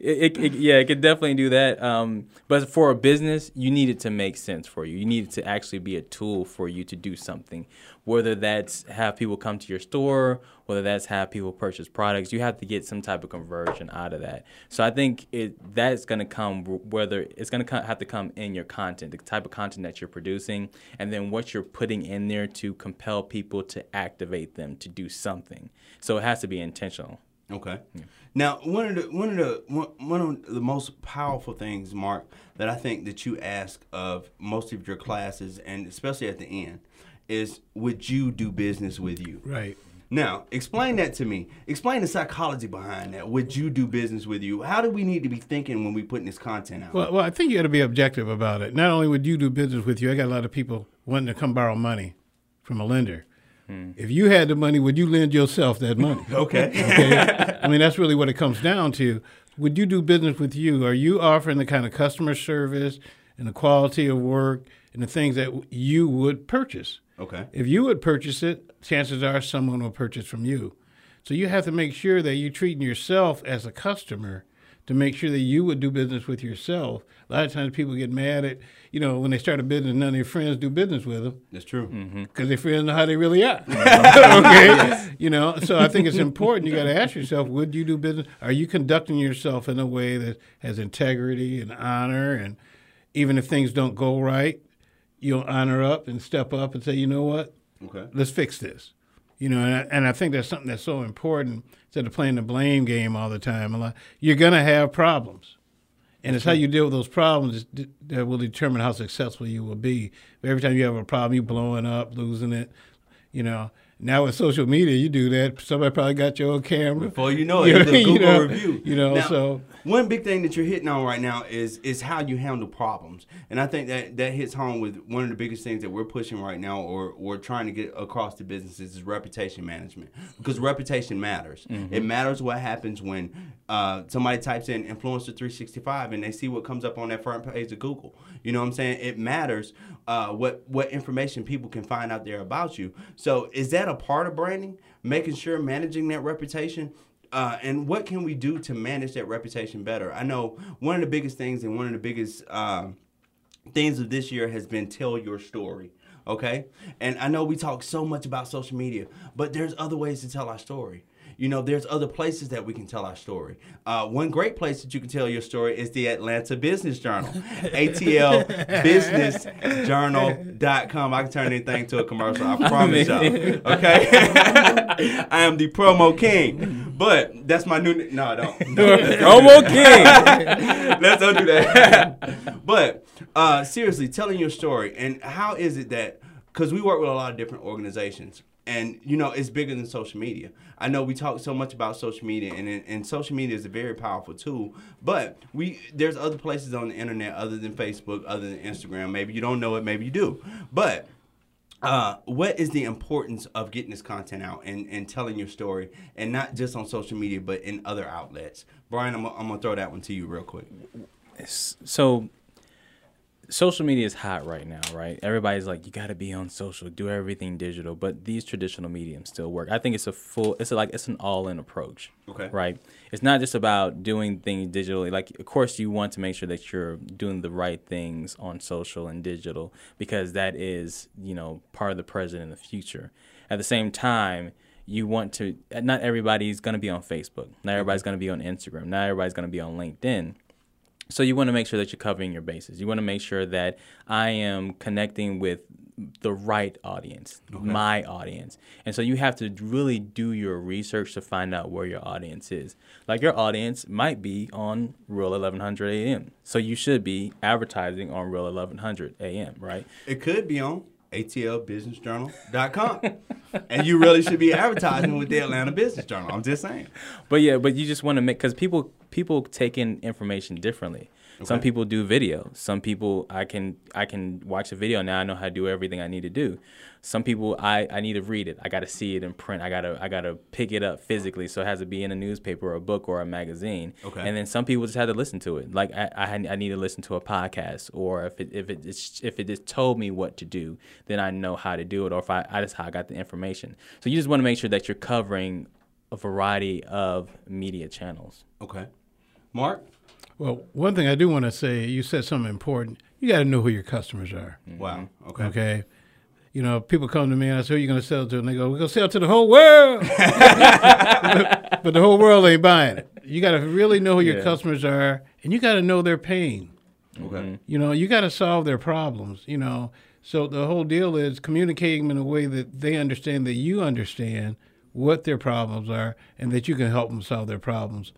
it, it, it- yeah, it could definitely do that. Um, but for a business, you need it to make sense for you. You need it to actually be a tool for you to do something. Whether that's have people come to your store, whether that's have people purchase products, you have to get some type of conversion out of that. So I think it that's going to come whether it's going to have to come in your content, the type of content that you're producing, and then what you're putting in there to compel people to activate them to do something. So it has to be intentional. Okay. Now, one of the one of the one, one of the most powerful things, Mark, that I think that you ask of most of your classes, and especially at the end, is would you do business with you? Right. Now, explain that to me. Explain the psychology behind that. Would you do business with you? How do we need to be thinking when we putting this content out? Well, well, I think you got to be objective about it. Not only would you do business with you, I got a lot of people wanting to come borrow money from a lender. Hmm. If you had the money, would you lend yourself that money? Okay. okay. I mean, that's really what it comes down to. Would you do business with you? Are you offering the kind of customer service and the quality of work and the things that you would purchase? Okay. If you would purchase it, chances are someone will purchase from you. So you have to make sure that you're treating yourself as a customer to make sure that you would do business with yourself. A lot of times people get mad at, you know, when they start a business, none of their friends do business with them That's true. Mm-hmm. because their friends know how they really are. okay, you know. So I think it's important. You got to ask yourself: Would you do business? Are you conducting yourself in a way that has integrity and honor? And even if things don't go right, you'll honor up and step up and say, "You know what? Okay. Let's fix this." You know, and I, and I think that's something that's so important instead of playing the blame game all the time. A lot, you're going to have problems. And it's how you deal with those problems that will determine how successful you will be. Every time you have a problem, you're blowing up, losing it, you know. Now with social media, you do that. Somebody probably got your own camera. Before you know it, you, Google you know, review. You know, now, so one big thing that you're hitting on right now is is how you handle problems, and I think that that hits home with one of the biggest things that we're pushing right now, or or trying to get across to businesses is reputation management because reputation matters. Mm-hmm. It matters what happens when uh, somebody types in influencer 365 and they see what comes up on that front page of Google. You know what I'm saying? It matters uh, what what information people can find out there about you. So is that a part of branding? Making sure managing that reputation. Uh, and what can we do to manage that reputation better? I know one of the biggest things and one of the biggest uh, things of this year has been tell your story okay? And I know we talk so much about social media, but there's other ways to tell our story you know, there's other places that we can tell our story. Uh, one great place that you can tell your story is the Atlanta Business Journal, atlbusinessjournal.com. I can turn anything to a commercial, I promise y'all. Okay? I am the promo king. But that's my new. No, I don't. promo king. Let's don't do that. but uh, seriously, telling your story. And how is it that, because we work with a lot of different organizations and you know it's bigger than social media. I know we talk so much about social media and, and social media is a very powerful tool but we there's other places on the internet other than facebook other than instagram. Maybe you don't know it maybe you do. But uh, what is the importance of getting this content out and, and telling your story and not just on social media but in other outlets? Brian i'm, I'm gonna throw that one to you real quick. So social media is hot right now, right? Everybody's like, you got to be on social, do everything digital, but these traditional mediums still work. I think it's a full, it's a, like it's an all-in approach. Okay. Right. It's not just about doing things digitally. Like, of course, you want to make sure that you're doing the right things on social and digital because that is, you know, part of the present and the future. At the same time, you want to. Not everybody's going to be on Facebook. Not everybody's going to be on Instagram. Not everybody's going to be on LinkedIn so you want to make sure that you're covering your bases. You want to make sure that I am connecting with the right audience, okay. my audience. And so you have to really do your research to find out where your audience is. Like your audience might be on Real 1100 AM. So you should be advertising on Real 1100 AM, right? It could be on atlbusinessjournal.com. and you really should be advertising with the Atlanta Business Journal. I'm just saying. But yeah, but you just want to make cuz people people take in information differently. Okay. Some people do video. Some people I can I can watch a video and now. I know how to do everything I need to do. Some people I, I need to read it. I got to see it in print. I gotta I gotta pick it up physically. So it has to be in a newspaper or a book or a magazine. Okay. And then some people just had to listen to it. Like I, I, I need to listen to a podcast or if it if it if it just told me what to do, then I know how to do it. Or if I I just how I got the information. So you just want to make sure that you're covering a variety of media channels. Okay. Mark. Well, one thing I do want to say, you said something important. You got to know who your customers are. Mm-hmm. Wow. Okay. Okay. You know, people come to me and I say, "Who are you going to sell to?" And they go, "We're going to sell to the whole world." but, but, the whole world ain't buying it. You got to really know who your yeah. customers are, and you got to know their pain. Okay. Mm-hmm. You know, you got to solve their problems. You know, so the whole deal is communicating in a way that they understand that you understand what their problems are, and that you can help them solve their problems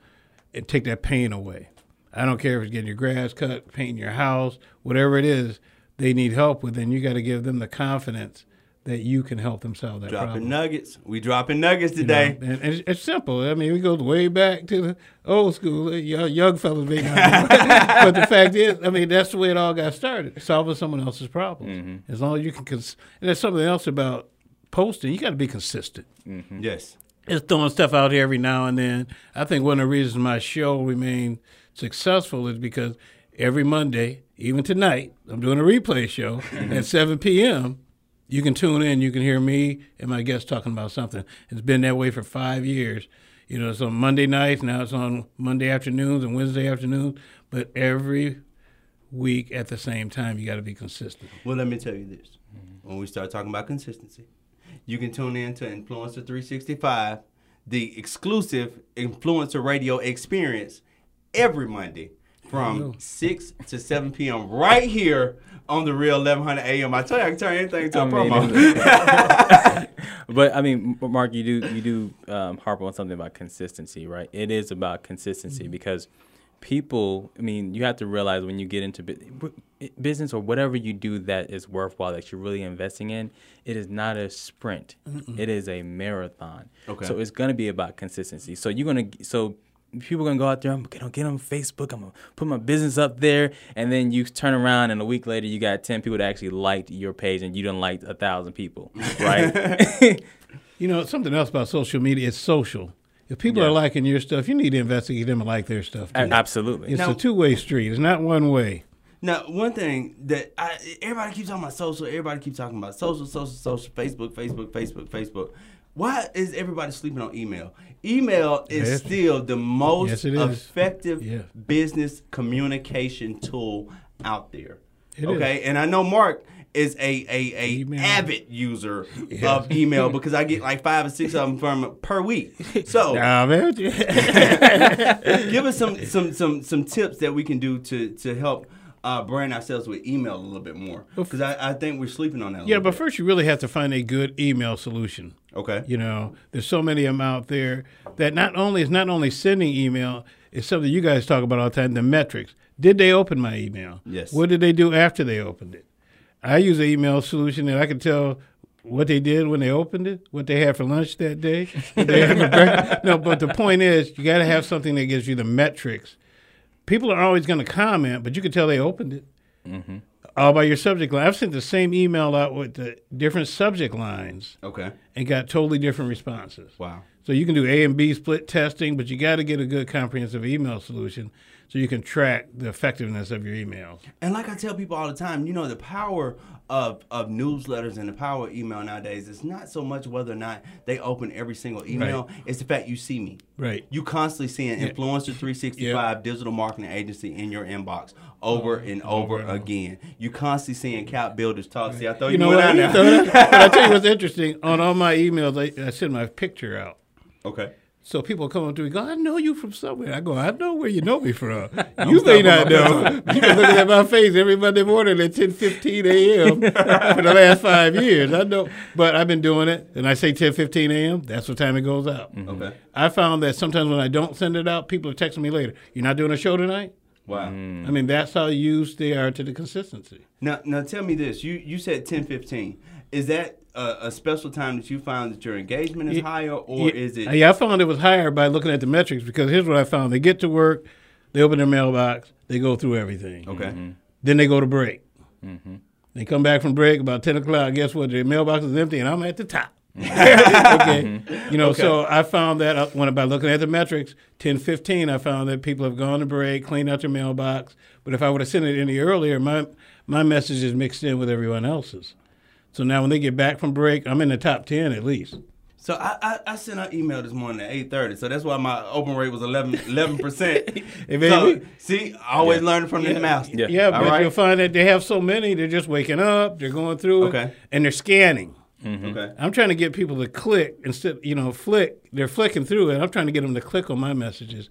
and take that pain away. I don't care if it's getting your grass cut, painting your house, whatever it is they need help with, then you got to give them the confidence that you can help them solve that problem. dropping problem. nuggets. We dropping nuggets today. You know, and, and it's, simple. I mean, we go way back to the old school. Young, young fellas may not, but the fact is, I mean, that's the way it all got started. Solving someone else's problems. Mm-hmm. As long as you can, cons- and there's something else about posting. You got to be consistent. Mm-hmm. Yes. It's throwing stuff out here every now and then. I think one of the reasons my show remained successful is because every Monday, even tonight, I'm doing a replay show mm-hmm. at 7 p.m. You can tune in. You can hear me and my guests talking about something. It's been that way for five years. You know, it's on Monday nights. Now it's on Monday afternoons and Wednesday afternoons. But every week at the same time, you got to be consistent. Well, let me tell you this. When we start talking about consistency, you can tune in to Influencer 365, the exclusive influencer radio experience every Monday from 6 to 7 p.m. right here on the Real 1100 AM. I tell you, I can turn anything to I a promo. but I mean, Mark, you do you do um, harp on something about consistency, right? It is about consistency Mm-hmm. because people. I mean, you have to realize when you get into bu- business or whatever you do that is worthwhile that you're really investing in, it is not a sprint. Mm-mm. It is a marathon. Okay. So it's going to be about consistency. So you're gonna so. People are gonna go out there. I'm gonna get on Facebook. I'm gonna put my business up there, and then you turn around, and a week later, you got ten people that actually liked your page, and you didn't like a thousand people, right? you know, something else about social media, it's social. If people Yeah. are liking your stuff, you need to investigate them and like their stuff. Too. Absolutely. It's Now- a two way street. It's not one way. Now, one thing that I, everybody keeps talking about social, everybody keeps talking about social, social, social, Facebook, Facebook, Facebook, Facebook. Why is everybody sleeping on email? Email is Yes. still the most Yes, effective Yeah. business communication tool out there. It okay, is. and I know Mark is a a, a avid user of email because I get like five or six of them from per week. So Nah, give us some some some some tips that we can do to to help uh, brand ourselves with email a little bit more because I, I think we're sleeping on that. Yeah, but bit. first you really have to find a good email solution. Okay. You know, there's so many of them out there that not only is not only sending email, it's something you guys talk about all the time. The metrics. Did they open my email? Yes. What did they do after they opened it? I use an email solution that I can tell what they did when they opened it, what they had for lunch that day. they had for breakfast. No, but the point is, you got to have something that gives you the metrics. People are always going to comment, but you can tell they opened it Mm-hmm. All by your subject line. I've sent the same email out with the different subject lines. Okay. And got totally different responses. Wow. So you can do A and B split testing, but you got to get a good comprehensive email solution so you can track the effectiveness of your emails. And like I tell people all the time, you know, the power of, of newsletters and the power of email nowadays is not so much whether or not they open every single email. It's the fact you see me. Right. You constantly seeing Yeah. Influencer 365 digital marketing agency in your inbox over oh, and over, again. You constantly seeing Cap Builders talk. See, I throw you, You know one what? out now. but I tell you what's interesting. On all my emails, I, I send my picture out. Okay. So people come up to me, go, I know you from somewhere. I go, I know where you know me from. You may not know. You've been looking at my face every Monday morning at 10, 15 a.m. for the last five years. I know, but I've been doing it, and I say 10, 15 a.m. That's what time it goes out. Okay. I found that sometimes when I don't send it out, people are texting me later. You're not doing a show tonight? Wow. I mean, that's how used they are to the consistency. Now, now tell me this. You you said 10, 15. Is that a, a special time that you found that your engagement is Yeah, higher, or yeah, is it? Yeah, I found it was higher by looking at the metrics because here's what I found: they get to work, they open their mailbox, they go through everything. Okay. Then they go to break. Mm-hmm. They come back from break about ten o'clock. Guess what? Their mailbox is empty, and I'm at the top. okay, you know. Okay. So I found that uh, when by looking at the metrics, 10, 15, I found that people have gone to break, cleaned out their mailbox. But if I would have sent it any earlier, my my message is mixed in with everyone else's. So now when they get back from break, I'm in the top ten at least. So I, I, I sent an email this morning at eight thirty. So that's why my open rate was 11 percent. Hey, baby. see, always learning from yeah. the master. Yeah, All but right? you'll find that they have so many, they're just waking up, they're going through Okay. it, and they're scanning. Mm-hmm. Okay. I'm trying to get people to click instead, you know, flick. They're flicking through it. I'm trying to get them to click on my messages.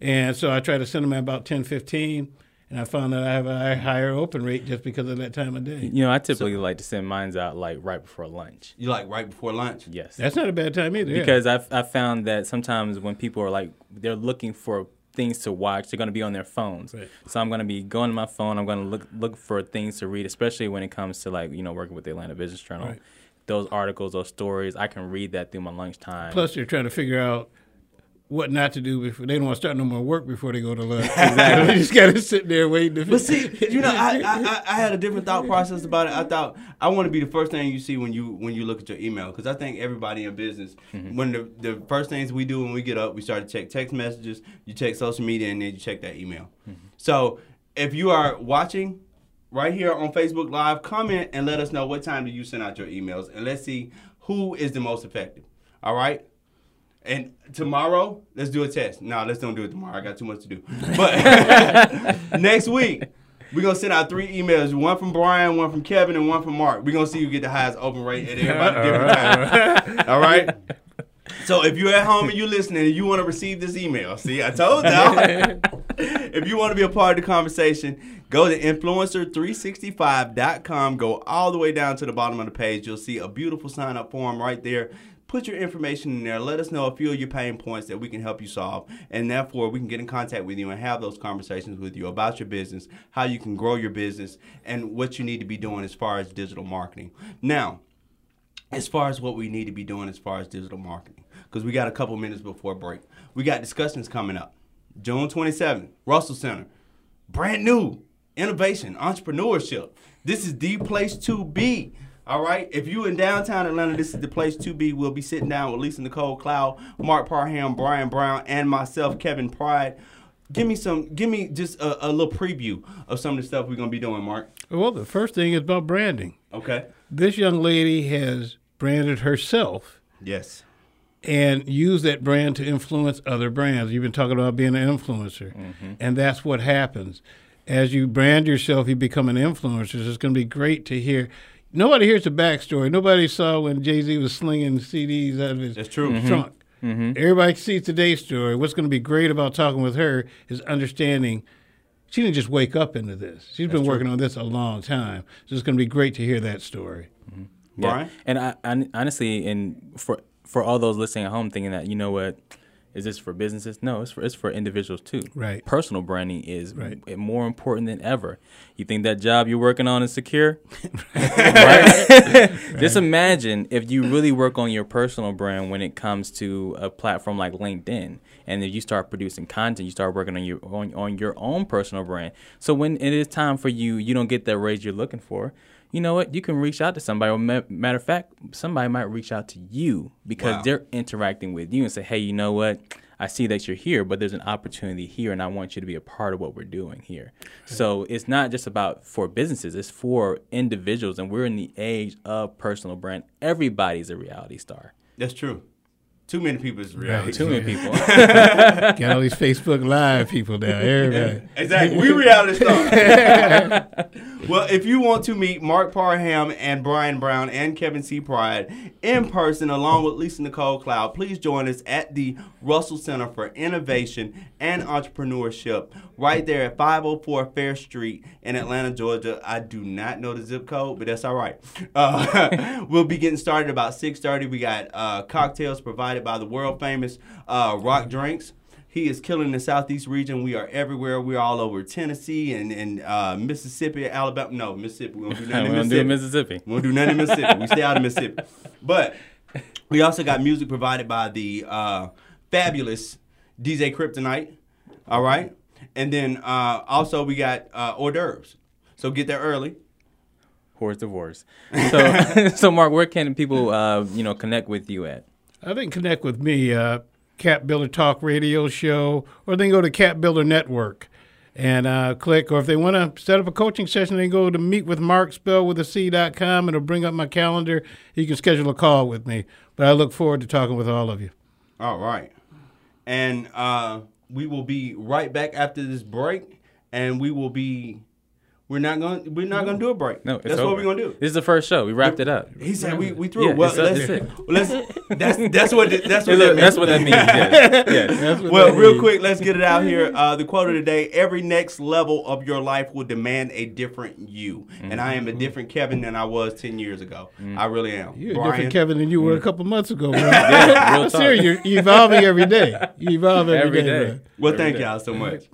And so I try to send them at about 10, 15, and I found that I have a higher open rate just because of that time of day. You know, I typically like to send mines out like right before lunch. You like right before lunch? Yes. That's not a bad time either. yeah. Because I've, I found that sometimes when people are like, they're looking for things to watch, they're going to be on their phones. Right. So I'm going to be going to my phone. I'm going to look look for things to read, especially when it comes to like, you know, working with the Atlanta Business Journal. Right. Those articles, those stories, I can read that through my lunchtime. Plus, they're trying to figure out what not to do before they don't want to start no more work before they go to lunch. Exactly. they just got to sit there waiting. To But see, you know, I, I I- I had a different thought process about it. I thought I want to be the first thing you see when you when you look at your email because I think everybody in business, mm-hmm. when the the first things we do when we get up, we start to check text messages, you check social media, and then you check that email. Mm-hmm. So if you are watching right here on Facebook Live, comment and let us know what time do you send out your emails, and let's see who is the most effective. All right. And tomorrow, let's do a test. No, let's don't do it tomorrow. I got too much to do. But next week, we're gonna send out three emails: one from Brian, one from Kevin, and one from Mark. We're gonna see who get the highest open rate at everybody different time. All right. So if you're at home and you're listening and you want to receive this email, see, I told y'all. if you want to be a part of the conversation, Go to influencer365.com. Go all the way down to the bottom of the page. You'll see a beautiful sign up form right there. Put your information in there. Let us know a few of your pain points that we can help you solve. And therefore, we can get in contact with you and have those conversations with you about your business, how you can grow your business, and what you need to be doing as far as digital marketing. Now, as far as what we need to be doing as far as digital marketing, because we got a couple minutes before break. We got discussions coming up. June 27th, Russell Center. Brand new innovation, entrepreneurship. This is the place to be. All right. If you in downtown Atlanta, this is the place to be. We'll be sitting down with Lisa Nicole Cloud, Mark Parham, Brian Brown, and myself, Kevin Pride. Give me some. Give me just a, a little preview of some of the stuff we're gonna be doing, Mark. Well, the first thing is about branding. Okay. This young lady has branded herself. Yes. And use that brand to influence other brands. You've been talking about being an influencer, mm-hmm. and that's what happens. As you brand yourself, you become an influencer. it's going to be great to hear nobody hears the backstory. Nobody saw when Jay Z was slinging CDs out of his That's true. Mm-hmm. trunk. Mm-hmm. Everybody sees today's story. What's going to be great about talking with her is understanding she didn't just wake up into this. She's That's been working on this a long time. So it's going to be great to hear that story. Mm-hmm. Yeah. Brian? And I, I, honestly, and for for all those listening at home, thinking that you know what is this for businesses? No, it's for it's for individuals too. Right. Personal branding is right. m- more important than ever. You think that job you're working on is secure? right. Just imagine if you really work on your personal brand when it comes to a platform like LinkedIn, and then you start producing content, you start working on your on, on your own personal brand. So when it is time for you, you don't get that raise you're looking for you know what? You can reach out to somebody. Or matter of fact, somebody might reach out to you because wow. they're interacting with you and say, hey, you know what? I see that you're here, but there's an opportunity here, and I want you to be a part of what we're doing here. So it's not just about for businesses; it's for individuals, and we're in the age of personal brand. Everybody's a reality star. That's true. Too many people is reality. Right. Too many people. Got all these Facebook Live people down. Everybody. exactly. We reality stars. well, if you want to meet Mark Parham and Brian Brown and Kevin C. Pride in person, along with Lisa Nicole Cloud, please join us at the Russell Center for Innovation and Entrepreneurship, right there at 504 Fair Street in Atlanta, Georgia. I do not know the zip code, but that's all right. Uh, we'll be getting started about 6:30. We got uh, cocktails provided by the world famous uh, Rock Drinks. He is killing the southeast region. We are everywhere. We're all over Tennessee and, and uh, Mississippi, Alabama. No, Mississippi. We don't do nothing in Mississippi. Mississippi. We don't do nothing in Mississippi. We stay out of Mississippi. But we also got music provided by the uh, fabulous DJ Kryptonite. All right. And then uh, also we got uh, hors d'oeuvres. So get there early. Horse divorce. So, so Mark, where can people, uh, you know, connect with you at? I think connect with me, uh, Cap Builder Talk Radio Show, or they can go to Cap Builder Network and uh, click. Or if they want to set up a coaching session, they can go to meet with Mark spell with a C.com. It'll bring up my calendar. You can schedule a call with me. But I look forward to talking with all of you. All right. And uh, we will be right back after this break, and we will be we're not gonna We're not going to do a break. No, that's over. what we're going to do. This is the first show. We wrapped it up. He said we, we threw. Yeah, well, let's, let's, that's that's what that's what that that's what that means. Yes. yes. well, real means. quick, let's get it out here. Uh, the quote of the day: Every next level of your life will demand a different you, mm-hmm. and I am a different Kevin than I was ten years ago. Mm-hmm. I really am. You're Brian, a different Kevin than you were mm-hmm. a couple months ago. Man. yeah, real talk. You're, you're evolving every day. You evolve every, every day. day. Well, every thank day. y'all so much.